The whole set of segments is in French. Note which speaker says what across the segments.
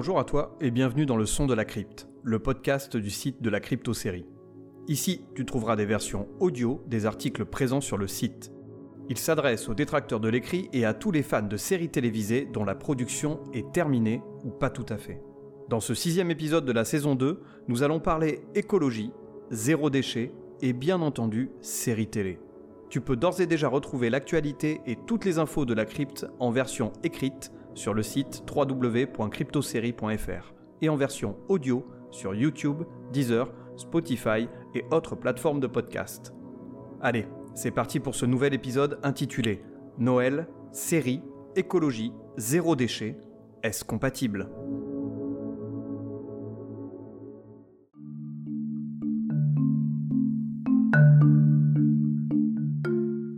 Speaker 1: Bonjour à toi et bienvenue dans le son de la crypte, le podcast du site de la crypto-série. Ici, tu trouveras des versions audio des articles présents sur le site. Il s'adresse aux détracteurs de l'écrit et à tous les fans de séries télévisées dont la production est terminée ou pas tout à fait. Dans ce sixième épisode de la saison 2, nous allons parler écologie, zéro déchet et bien entendu séries télé. Tu peux d'ores et déjà retrouver l'actualité et toutes les infos de la crypte en version écrite sur le site www.cryptosérie.fr et en version audio sur YouTube, Deezer, Spotify et autres plateformes de podcast. Allez, c'est parti pour ce nouvel épisode intitulé Noël, série, écologie, zéro déchet, est-ce compatible?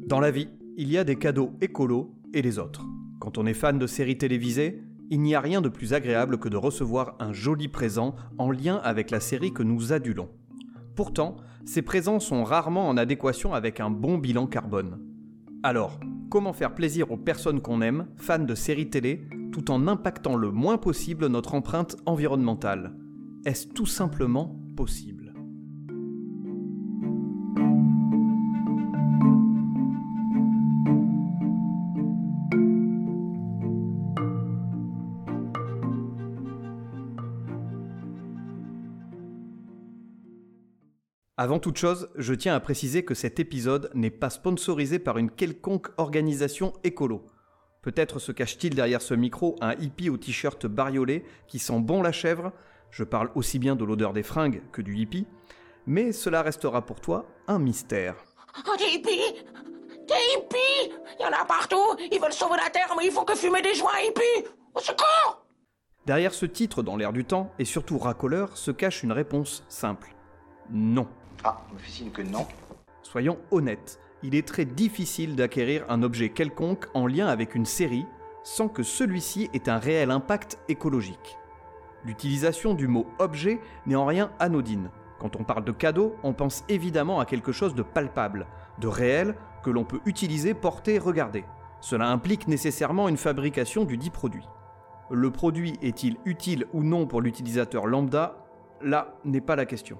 Speaker 1: Dans la vie, il y a des cadeaux écolos et les autres. Quand on est fan de séries télévisées, il n'y a rien de plus agréable que de recevoir un joli présent en lien avec la série que nous adulons. Pourtant, ces présents sont rarement en adéquation avec un bon bilan carbone. Alors, comment faire plaisir aux personnes qu'on aime, fans de séries télé, tout en impactant le moins possible notre empreinte environnementale? Est-ce tout simplement possible? Avant toute chose, je tiens à préciser que cet épisode n'est pas sponsorisé par une quelconque organisation écolo. Peut-être se cache-t-il derrière ce micro un hippie au t-shirt bariolé qui sent bon la chèvre, je parle aussi bien de l'odeur des fringues que du hippie, mais cela restera pour toi un mystère.
Speaker 2: Oh, des hippies Des hippies Il y en a partout Ils veulent sauver la Terre, mais ils font que fumer des joints hippies Au secours
Speaker 1: Derrière ce titre dans l'air du temps, et surtout racoleur, se cache une réponse simple. Non.
Speaker 3: Ah, me fait signe que non.
Speaker 1: Soyons honnêtes, il est très difficile d'acquérir un objet quelconque en lien avec une série sans que celui-ci ait un réel impact écologique. L'utilisation du mot objet n'est en rien anodine. Quand on parle de cadeau, on pense évidemment à quelque chose de palpable, de réel, que l'on peut utiliser, porter, regarder. Cela implique nécessairement une fabrication du dit produit. Le produit est-il utile ou non pour l'utilisateur lambda? Là n'est pas la question.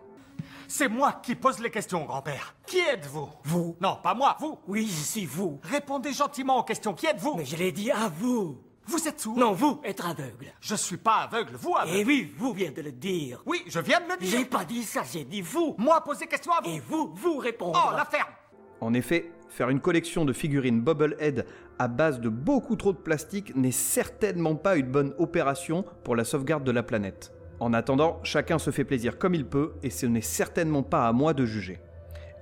Speaker 4: C'est moi qui pose les questions, grand-père. Qui êtes-vous?
Speaker 5: Vous
Speaker 4: Non, pas moi, vous.
Speaker 5: Oui, c'est vous.
Speaker 4: Répondez gentiment aux questions. Qui êtes-vous?
Speaker 5: Mais je l'ai dit à vous.
Speaker 4: Vous êtes sourd
Speaker 5: Non, vous, être aveugle.
Speaker 4: Je suis pas aveugle, vous aveugle.
Speaker 5: Et oui, vous venez de le dire.
Speaker 4: Oui, je viens de le dire.
Speaker 5: J'ai pas dit ça, j'ai dit vous.
Speaker 4: Moi poser question à vous.
Speaker 5: Et vous, vous répondre.
Speaker 4: Oh, la ferme
Speaker 1: En effet, faire une collection de figurines Bubblehead à base de beaucoup trop de plastique n'est certainement pas une bonne opération pour la sauvegarde de la planète. En attendant, chacun se fait plaisir comme il peut et ce n'est certainement pas à moi de juger.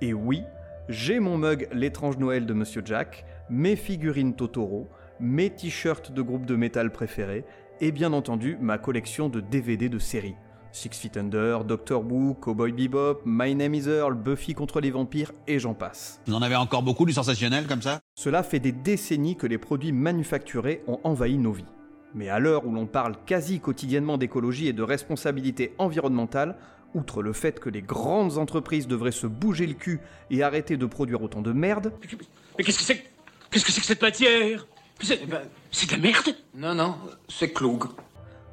Speaker 1: Et oui, j'ai mon mug L'étrange Noël de Monsieur Jack, mes figurines Totoro, mes t-shirts de groupe de métal préférés et bien entendu ma collection de DVD de séries. Six Feet Under, Doctor Who, Cowboy Bebop, My Name is Earl, Buffy contre les vampires et j'en passe.
Speaker 6: Vous en avez encore beaucoup du sensationnel comme ça?
Speaker 1: Cela fait des décennies que les produits manufacturés ont envahi nos vies. Mais à l'heure où l'on parle quasi quotidiennement d'écologie et de responsabilité environnementale, outre le fait que les grandes entreprises devraient se bouger le cul et arrêter de produire autant de merde,
Speaker 7: Mais qu'est-ce que c'est que... Qu'est-ce que c'est que cette matière? C'est c'est de la merde
Speaker 3: Non, non, c'est Cloug.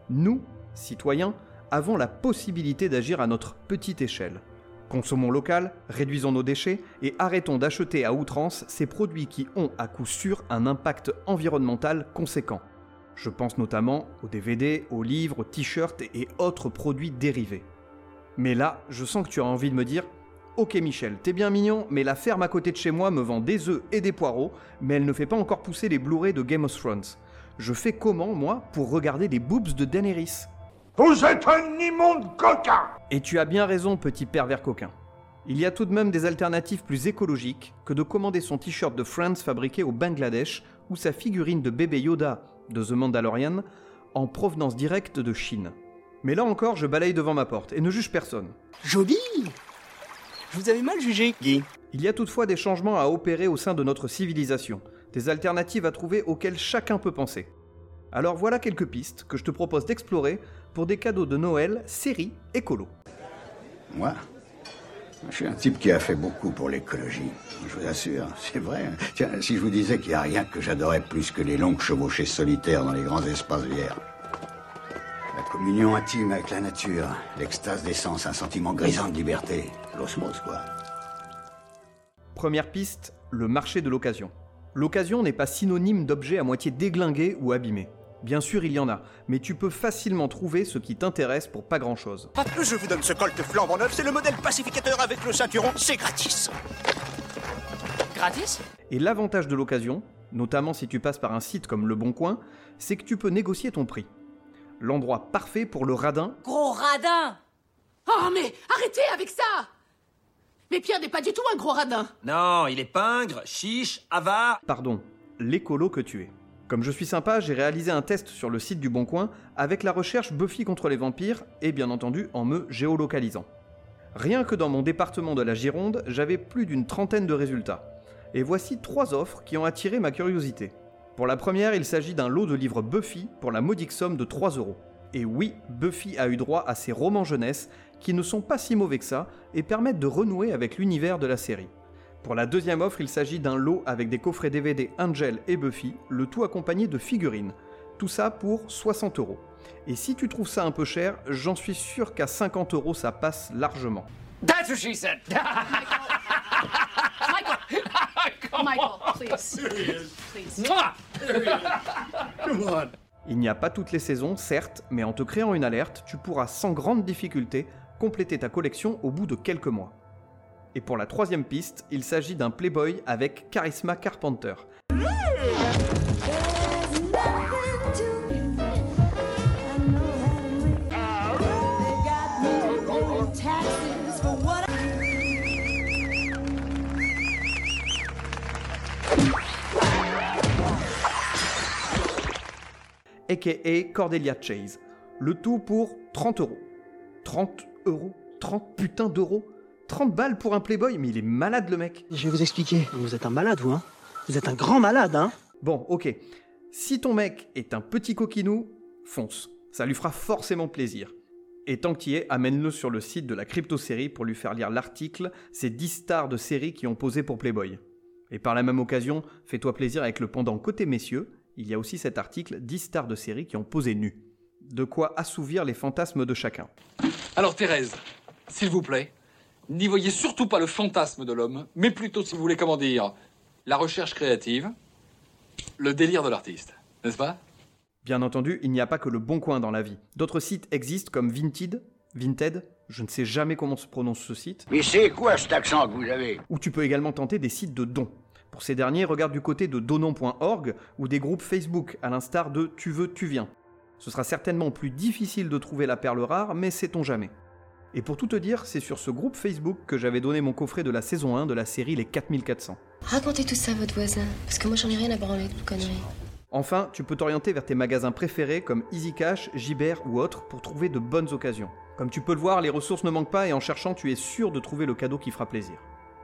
Speaker 1: nous, citoyens, avons la possibilité d'agir à notre petite échelle. Consommons local, réduisons nos déchets et arrêtons d'acheter à outrance ces produits qui ont à coup sûr un impact environnemental conséquent. Je pense notamment aux DVD, aux livres, aux t-shirts et autres produits dérivés. Mais là, je sens que tu as envie de me dire Ok Michel, t'es bien mignon, mais la ferme à côté de chez moi me vend des œufs et des poireaux, mais elle ne fait pas encore pousser les Blu-ray de Game of Thrones. Je fais comment, moi, pour regarder les boobs de Daenerys?
Speaker 8: Vous êtes un immonde coquin
Speaker 1: Et tu as bien raison, petit pervers coquin. Il y a tout de même des alternatives plus écologiques que de commander son t-shirt de Friends fabriqué au Bangladesh ou sa figurine de bébé Yoda de The Mandalorian en provenance directe de Chine. Mais là encore, je balaye devant ma porte et ne juge personne.
Speaker 9: Joli Je vous avais mal jugé, Guy.
Speaker 1: Il y a toutefois des changements à opérer au sein de notre civilisation, des alternatives à trouver auxquelles chacun peut penser. Alors voilà quelques pistes que je te propose d'explorer pour des cadeaux de Noël série écolo.
Speaker 10: Moi? Je suis un type qui a fait beaucoup pour l'écologie. Je vous assure, c'est vrai. Tiens, si je vous disais qu'il n'y a rien que j'adorais plus que les longues chevauchées solitaires dans les grands espaces verts. La Communion intime avec la nature, l'extase des un sentiment grisant de liberté. L'osmose, quoi.
Speaker 1: Première piste, le marché de l'occasion. L'occasion n'est pas synonyme d'objet à moitié déglingué ou abîmé. Bien sûr, il y en a, mais tu peux facilement trouver ce qui t'intéresse pour pas grand-chose.
Speaker 9: Je vous donne ce colt flambant neuf, c'est le modèle pacificateur avec le ceinturon, c'est gratis.
Speaker 5: Gratis?
Speaker 1: Et l'avantage de l'occasion, notamment si tu passes par un site comme Le Bon Coin, c'est que tu peux négocier ton prix. L'endroit parfait pour le radin
Speaker 11: Gros radin
Speaker 2: Oh, mais arrêtez avec ça Mais Pierre n'est pas du tout un gros radin.
Speaker 12: Non, il est pingre, chiche, avare.
Speaker 1: Pardon, l'écolo que tu es. Comme je suis sympa, j'ai réalisé un test sur le site du Bon Coin avec la recherche Buffy contre les vampires et bien entendu en me géolocalisant. Rien que dans mon département de la Gironde, j'avais plus d'une trentaine de résultats. Et voici trois offres qui ont attiré ma curiosité. Pour la première, il s'agit d'un lot de livres Buffy pour la modique somme de 3 euros. Et oui, Buffy a eu droit à ces romans jeunesse qui ne sont pas si mauvais que ça et permettent de renouer avec l'univers de la série. Pour la deuxième offre, il s'agit d'un lot avec des coffrets DVD Angel et Buffy, le tout accompagné de figurines. Tout ça pour 60 euros. Et si tu trouves ça un peu cher, j'en suis sûr qu'à 50 euros ça passe largement.
Speaker 7: That's what she said.
Speaker 2: Michael, please. Please.
Speaker 7: Mwah!
Speaker 1: Il n'y a pas toutes les saisons, certes, mais en te créant une alerte, tu pourras sans grande difficulté compléter ta collection au bout de quelques mois. Et pour la troisième piste, il s'agit d'un Playboy avec Charisma Carpenter. aka Cordelia Chase. Le tout pour 30 euros. 30 euros 30 putains d'euros 30 balles pour un Playboy Mais il est malade le mec
Speaker 9: Je vais vous expliquer. Vous êtes un malade, vous, hein Vous êtes un grand malade, hein
Speaker 1: Bon, ok. Si ton mec est un petit coquinou, fonce. Ça lui fera forcément plaisir. Et tant que y es, amène-le sur le site de la crypto-série pour lui faire lire l'article Ces 10 stars de série qui ont posé pour Playboy. Et par la même occasion, fais-toi plaisir avec le pendant côté messieurs, il y a aussi cet article 10 stars de série qui ont posé nu. De quoi assouvir les fantasmes de chacun.
Speaker 13: Alors Thérèse, s'il vous plaît, n'y voyez surtout pas le fantasme de l'homme, mais plutôt, si vous voulez, comment dire, la recherche créative, le délire de l'artiste, n'est-ce pas?
Speaker 1: Bien entendu, il n'y a pas que le bon coin dans la vie. D'autres sites existent comme Vinted, Vinted, je ne sais jamais comment se prononce ce site.
Speaker 10: Mais c'est quoi cet accent que vous avez?
Speaker 1: Où tu peux également tenter des sites de dons. Pour ces derniers, regarde du côté de donnons.org ou des groupes Facebook, à l'instar de Tu veux, tu viens. Ce sera certainement plus difficile de trouver la perle rare, mais sait-on jamais. Et pour tout te dire, c'est sur ce groupe Facebook que j'avais donné mon coffret de la saison 1 de la série Les 4400.
Speaker 11: Racontez tout ça à votre voisin, parce que moi j'en ai rien à branler de vos conneries.
Speaker 1: Enfin, tu peux t'orienter vers tes magasins préférés comme Easy Cash, Gibert ou autres pour trouver de bonnes occasions. Comme tu peux le voir, les ressources ne manquent pas et en cherchant, tu es sûr de trouver le cadeau qui fera plaisir.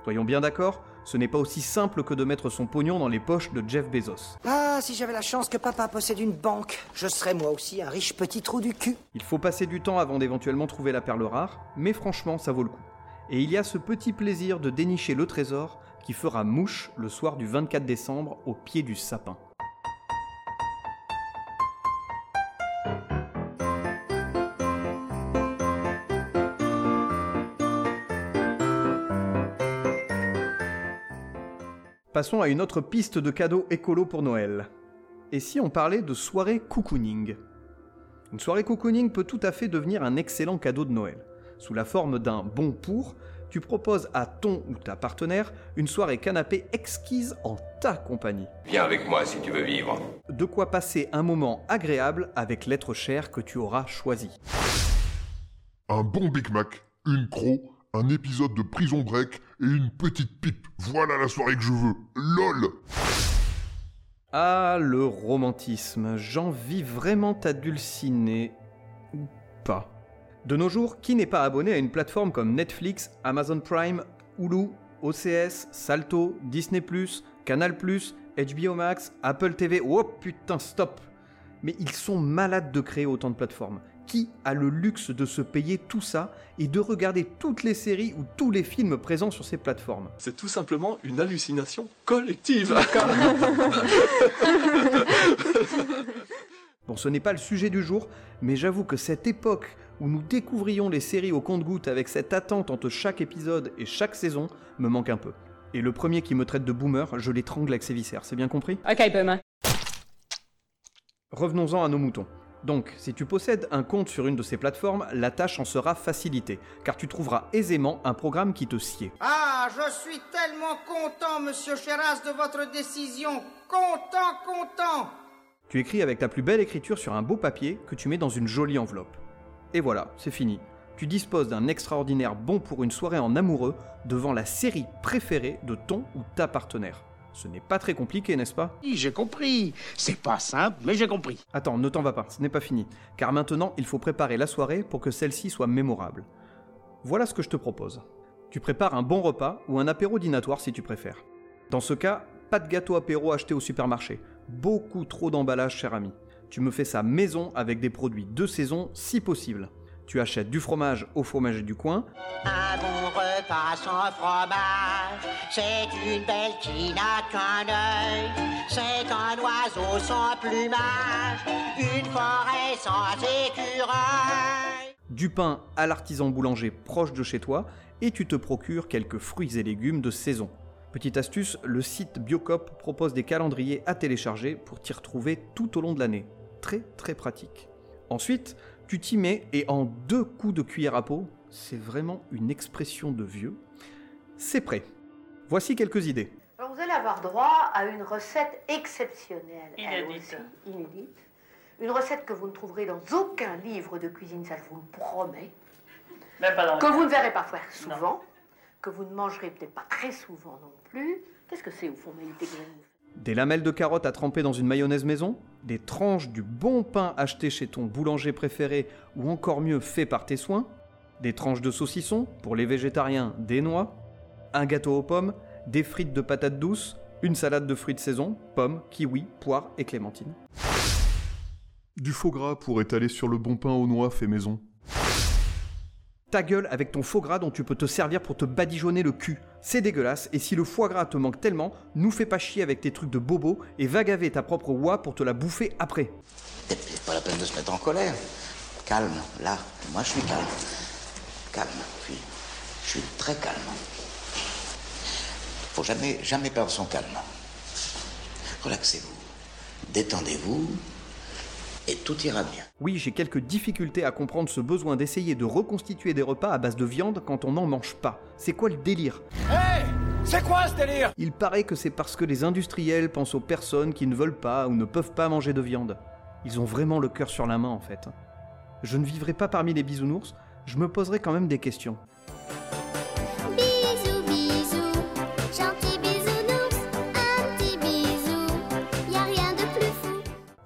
Speaker 1: Soyons bien d'accord, ce n'est pas aussi simple que de mettre son pognon dans les poches de Jeff Bezos.
Speaker 14: Ah, si j'avais la chance que papa possède une banque, je serais moi aussi un riche petit trou du cul.
Speaker 1: Il faut passer du temps avant d'éventuellement trouver la perle rare, mais franchement, ça vaut le coup. Et il y a ce petit plaisir de dénicher le trésor qui fera mouche le soir du 24 décembre au pied du sapin. Passons à une autre piste de cadeaux écolo pour Noël. Et si on parlait de soirée cocooning? Une soirée cocooning peut tout à fait devenir un excellent cadeau de Noël. Sous la forme d'un bon pour, tu proposes à ton ou ta partenaire une soirée canapé exquise en ta compagnie.
Speaker 15: Viens avec moi si tu veux vivre.
Speaker 1: De quoi passer un moment agréable avec l'être cher que tu auras choisi.
Speaker 16: Un bon Big Mac, une croc, un épisode de Prison Break et une petite pipe. Voilà la soirée que je veux. LOL
Speaker 1: Ah, le romantisme. J'envie vraiment t'adulciner. Ou pas. De nos jours, qui n'est pas abonné à une plateforme comme Netflix, Amazon Prime, Hulu, OCS, Salto, Disney ⁇ Canal ⁇ HBO Max, Apple TV Oh putain, stop Mais ils sont malades de créer autant de plateformes. Qui a le luxe de se payer tout ça et de regarder toutes les séries ou tous les films présents sur ces plateformes?
Speaker 17: C'est tout simplement une hallucination collective.
Speaker 1: Bon, ce n'est pas le sujet du jour, mais j'avoue que cette époque où nous découvrions les séries au compte-gouttes avec cette attente entre chaque épisode et chaque saison me manque un peu. Et le premier qui me traite de boomer, je l'étrangle avec ses viscères, c'est bien compris?
Speaker 17: Ok, boomer.
Speaker 1: Revenons-en à nos moutons. Donc, si tu possèdes un compte sur une de ces plateformes, la tâche en sera facilitée, car tu trouveras aisément un programme qui te sied.
Speaker 14: Ah, je suis tellement content, monsieur Cheras, de votre décision. Content, content.
Speaker 1: Tu écris avec ta plus belle écriture sur un beau papier que tu mets dans une jolie enveloppe. Et voilà, c'est fini. Tu disposes d'un extraordinaire bon pour une soirée en amoureux devant la série préférée de ton ou ta partenaire. Ce n'est pas très compliqué, n'est-ce pas?
Speaker 18: J'ai compris. C'est pas simple, mais j'ai compris.
Speaker 1: Attends, ne t'en va pas, ce n'est pas fini. Car maintenant, il faut préparer la soirée pour que celle-ci soit mémorable. Voilà ce que je te propose. Tu prépares un bon repas ou un apéro dînatoire si tu préfères. Dans ce cas, pas de gâteau apéro acheté au supermarché. Beaucoup trop d'emballage, cher ami. Tu me fais ça maison avec des produits de saison si possible. Tu achètes du fromage au fromager du coin.
Speaker 19: Un bon repas sans fromage, c'est une belle qui n'a qu'un œil. C'est un oiseau sans plumage, une forêt sans écureuil.
Speaker 1: Du pain à l'artisan boulanger proche de chez toi et tu te procures quelques fruits et légumes de saison. Petite astuce, le site Biocop propose des calendriers à télécharger pour t'y retrouver tout au long de l'année. Très très pratique. Ensuite, tu t'y mets et en deux coups de cuillère à peau, c'est vraiment une expression de vieux, c'est prêt. Voici quelques idées.
Speaker 20: Alors vous allez avoir droit à une recette exceptionnelle, elle
Speaker 17: Inédite.
Speaker 20: aussi, inédite. Une recette que vous ne trouverez dans aucun livre de cuisine, ça je vous le promets.
Speaker 17: Même pas dans
Speaker 20: Que vous ne verrez pas faire souvent, que vous ne mangerez peut-être pas très souvent non plus. Qu'est-ce que c'est au fond, Maïté
Speaker 1: Des lamelles de carottes à tremper dans une mayonnaise maison, des tranches du bon pain acheté chez ton boulanger préféré ou encore mieux fait par tes soins, des tranches de saucisson, pour les végétariens, des noix, un gâteau aux pommes, des frites de patates douces, une salade de fruits de saison, pommes, kiwis, poires et clémentines.
Speaker 16: Du faux gras pour étaler sur le bon pain aux noix fait maison.
Speaker 1: Ta gueule avec ton faux gras dont tu peux te servir pour te badigeonner le cul. C'est dégueulasse et si le foie gras te manque tellement, nous fais pas chier avec tes trucs de bobo et va gaver ta propre oie pour te la bouffer après.
Speaker 9: Pas la peine de se mettre en colère. Calme, là. Moi, je suis calme. Calme, puis je suis très calme. Faut jamais, jamais perdre son calme. Relaxez-vous, détendez-vous, et tout ira bien.
Speaker 1: Oui, j'ai quelques difficultés à comprendre ce besoin d'essayer de reconstituer des repas à base de viande quand on n'en mange pas. C'est quoi le délire?
Speaker 4: Hé C'est quoi ce délire?
Speaker 1: Il paraît que c'est parce que les industriels pensent aux personnes qui ne veulent pas ou ne peuvent pas manger de viande. Ils ont vraiment le cœur sur la main en fait. Je ne vivrai pas parmi les bisounours, je me poserai quand même des questions.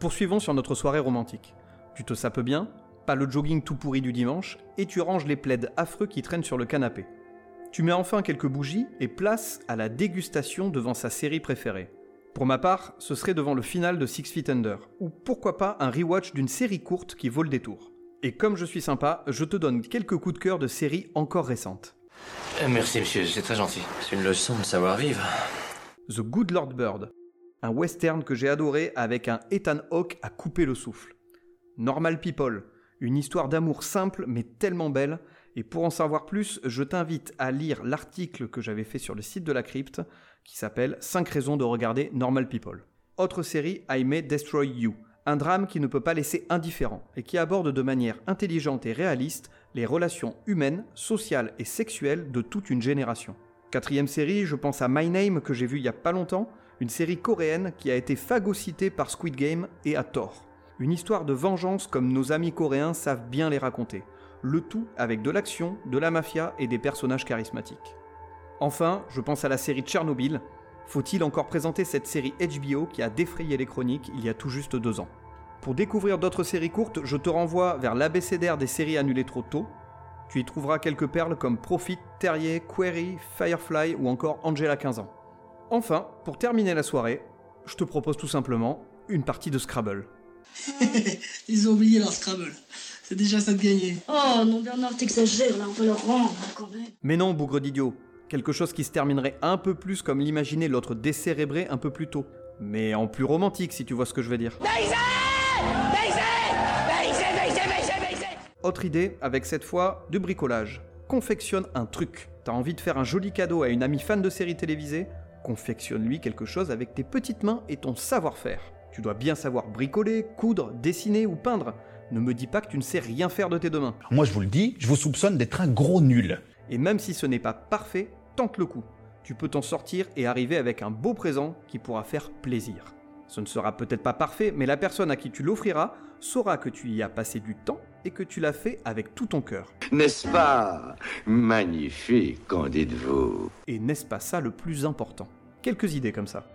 Speaker 1: Poursuivons sur notre soirée romantique. Tu te sapes bien, pas le jogging tout pourri du dimanche, et tu ranges les plaids affreux qui traînent sur le canapé. Tu mets enfin quelques bougies et place à la dégustation devant sa série préférée. Pour ma part, ce serait devant le final de Six Feet Under, ou pourquoi pas un rewatch d'une série courte qui vaut le détour. Et comme je suis sympa, je te donne quelques coups de cœur de séries encore récentes.
Speaker 21: Euh, Merci, monsieur, c'est très gentil. C'est une leçon de savoir-vivre.
Speaker 1: The Good Lord Bird, un western que j'ai adoré avec un Ethan Hawke à couper le souffle. Normal People, une histoire d'amour simple mais tellement belle, et pour en savoir plus, je t'invite à lire l'article que j'avais fait sur le site de la crypte qui s'appelle 5 raisons de regarder Normal People. Autre série, I Destroy You, un drame qui ne peut pas laisser indifférent et qui aborde de manière intelligente et réaliste les relations humaines, sociales et sexuelles de toute une génération. Quatrième série, je pense à My Name que j'ai vu il y a pas longtemps, une série coréenne qui a été phagocytée par Squid Game et à tort. Une histoire de vengeance comme nos amis coréens savent bien les raconter. Le tout avec de l'action, de la mafia et des personnages charismatiques. Enfin, je pense à la série Tchernobyl. Faut-il encore présenter cette série HBO qui a défrayé les chroniques il y a tout juste deux ans? Pour découvrir d'autres séries courtes, je te renvoie vers l'abécédaire des séries annulées trop tôt. Tu y trouveras quelques perles comme Profit, Terrier, Query, Firefly ou encore Angela 15 ans. Enfin, pour terminer la soirée, je te propose tout simplement une partie de Scrabble.
Speaker 22: Ils ont oublié leur Scrabble. C'est déjà ça de gagner.
Speaker 23: Oh non, Bernard, t'exagères là, on va leur rendre quand même.
Speaker 1: Mais non, bougre d'idiot. Quelque chose qui se terminerait un peu plus comme l'imaginait l'autre décérébré un peu plus tôt. Mais en plus romantique, si tu vois ce que je veux dire.
Speaker 2: Baisez Baisez
Speaker 1: Autre idée, avec cette fois du bricolage. Confectionne un truc. T'as envie de faire un joli cadeau à une amie fan de séries télévisées? Confectionne-lui quelque chose avec tes petites mains et ton savoir-faire. Tu dois bien savoir bricoler, coudre, dessiner ou peindre. Ne me dis pas que tu ne sais rien faire de tes deux mains.
Speaker 24: Moi, je vous le dis, je vous soupçonne d'être un gros nul.
Speaker 1: Et même si ce n'est pas parfait, tente le coup. Tu peux t'en sortir et arriver avec un beau présent qui pourra faire plaisir. Ce ne sera peut-être pas parfait, mais la personne à qui tu l'offriras saura que tu y as passé du temps et que tu l'as fait avec tout ton cœur.
Speaker 15: N'est-ce pas magnifique, qu'en dites-vous?
Speaker 1: Et n'est-ce pas ça le plus important? Quelques idées comme ça.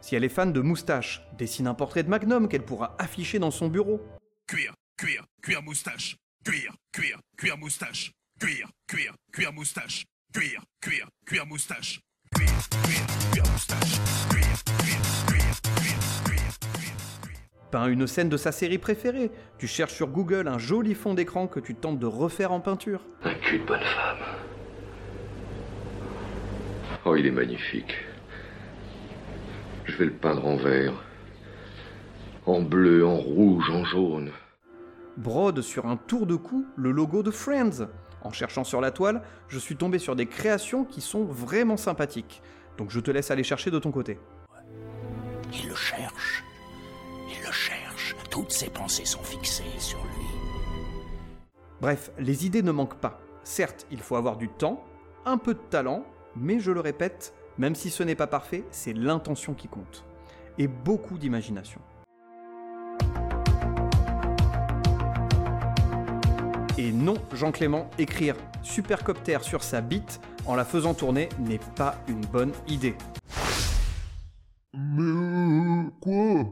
Speaker 1: Si elle est fan de moustache, dessine un portrait de Magnum qu'elle pourra afficher dans son bureau.
Speaker 25: Cuir, cuir, cuir moustache. Cuir, cuir, cuir moustache. Cuir, cuir, cuir moustache. Cuir, cuir, cuir moustache. Cuir, cuir, cuir moustache. Cuir, cuir, cuir, cuir, cuir.
Speaker 1: Peins une scène de sa série préférée. Tu cherches sur Google un joli fond d'écran que tu tentes de refaire en peinture.
Speaker 15: Un cul de bonne femme. Oh, il est magnifique. Je vais le peindre en vert. En bleu, en rouge, en jaune.
Speaker 1: Brode sur un tour de cou le logo de Friends. En cherchant sur la toile, je suis tombé sur des créations qui sont vraiment sympathiques. Donc je te laisse aller chercher de ton côté.
Speaker 18: Il le cherche. Il le cherche. Toutes ses pensées sont fixées sur lui.
Speaker 1: Bref, les idées ne manquent pas. Certes, il faut avoir du temps, un peu de talent, mais je le répète, même si ce n'est pas parfait, c'est l'intention qui compte. Et beaucoup d'imagination. Et non, Jean-Clément, écrire supercopter sur sa bite en la faisant tourner n'est pas une bonne idée.
Speaker 16: Mais euh, quoi?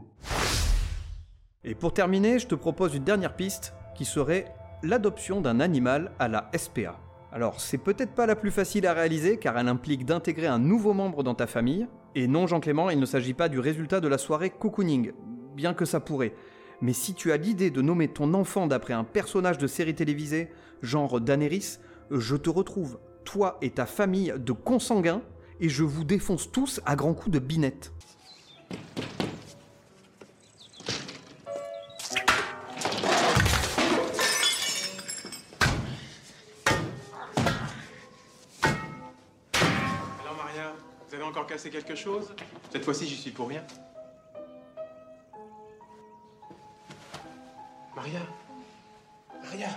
Speaker 1: Et pour terminer, je te propose une dernière piste qui serait l'adoption d'un animal à la SPA. Alors, c'est peut-être pas la plus facile à réaliser car elle implique d'intégrer un nouveau membre dans ta famille. Et non, Jean-Clément, il ne s'agit pas du résultat de la soirée cocooning, bien que ça pourrait. Mais si tu as l'idée de nommer ton enfant d'après un personnage de série télévisée, genre Daenerys, je te retrouve, toi et ta famille de consanguins, et je vous défonce tous à grands coups de binette.
Speaker 26: Quelque chose. Cette fois-ci, j'y suis pour rien. Maria. Maria.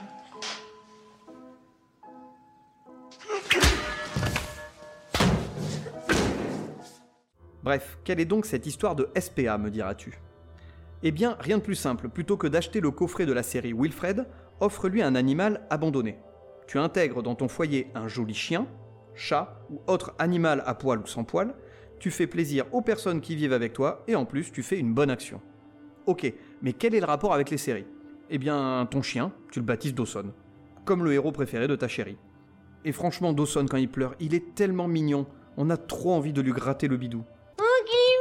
Speaker 1: Bref, quelle est donc cette histoire de SPA, me diras-tu? Eh bien, rien de plus simple, plutôt que d'acheter le coffret de la série Wilfred, offre-lui un animal abandonné. Tu intègres dans ton foyer un joli chien, chat ou autre animal à poil ou sans poil, tu fais plaisir aux personnes qui vivent avec toi et en plus tu fais une bonne action. Ok, mais quel est le rapport avec les séries? Eh bien, ton chien, tu le baptises Dawson, comme le héros préféré de ta chérie. Et franchement, Dawson, quand il pleure, il est tellement mignon, on a trop envie de lui gratter le bidou.
Speaker 2: Oh, qu'il est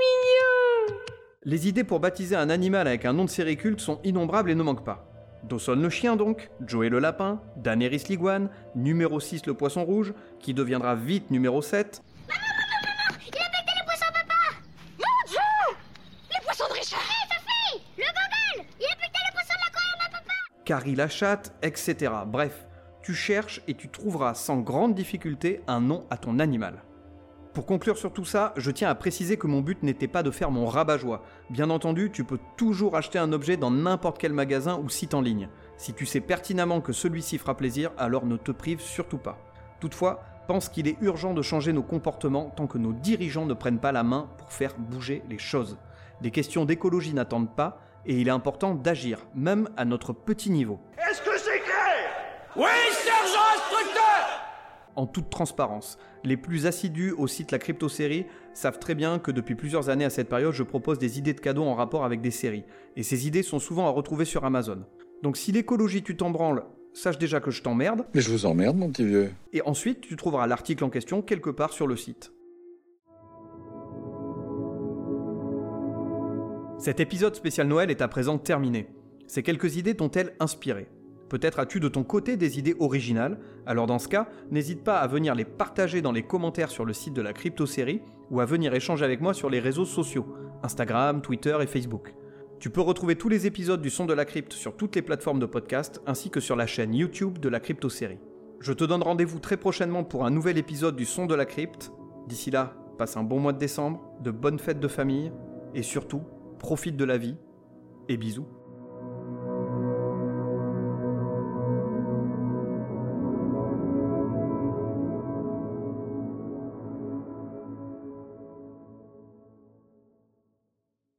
Speaker 2: mignon
Speaker 1: Les idées pour baptiser un animal avec un nom de série culte sont innombrables et ne manquent pas. Dawson le chien donc, Joey le lapin, Daenerys l'iguane, numéro 6 le poisson rouge, qui deviendra vite numéro 7,
Speaker 2: Il a pété les poissons, papa Mon Dieu Les poissons de Richard Hé, Sophie Le gogol Il a pété les poissons de l'aquarium à papa
Speaker 1: Carrie la chatte, etc. Bref, tu cherches et tu trouveras sans grande difficulté un nom à ton animal. Pour conclure sur tout ça, je tiens à préciser que mon but n'était pas de faire mon rabat-joie. Bien entendu, tu peux toujours acheter un objet dans n'importe quel magasin ou site en ligne. Si tu sais pertinemment que celui-ci fera plaisir, alors ne te prive surtout pas. Toutefois, pense qu'il est urgent de changer nos comportements tant que nos dirigeants ne prennent pas la main pour faire bouger les choses. Des questions d'écologie n'attendent pas et il est important d'agir, même à notre petit niveau.
Speaker 2: Est-ce que c'est clair?
Speaker 12: Oui, sergent instructeur
Speaker 1: en toute transparence. Les plus assidus au site La Crypto Série savent très bien que depuis plusieurs années à cette période, je propose des idées de cadeaux en rapport avec des séries. Et ces idées sont souvent à retrouver sur Amazon. Donc si l'écologie tu t'en branles, sache déjà que je t'emmerde.
Speaker 13: Mais je vous emmerde, mon petit vieux.
Speaker 1: Et ensuite, tu trouveras l'article en question quelque part sur le site. Cet épisode spécial Noël est à présent terminé. Ces quelques idées t'ont-elles inspiré? Peut-être as-tu de ton côté des idées originales, alors dans ce cas, n'hésite pas à venir les partager dans les commentaires sur le site de la Crypto Série ou à venir échanger avec moi sur les réseaux sociaux, Instagram, Twitter et Facebook. Tu peux retrouver tous les épisodes du Son de la Crypte sur toutes les plateformes de podcast ainsi que sur la chaîne YouTube de la Crypto-série. Je te donne rendez-vous très prochainement pour un nouvel épisode du Son de la Crypte. D'ici là, passe un bon mois de décembre, de bonnes fêtes de famille et surtout, profite de la vie et bisous.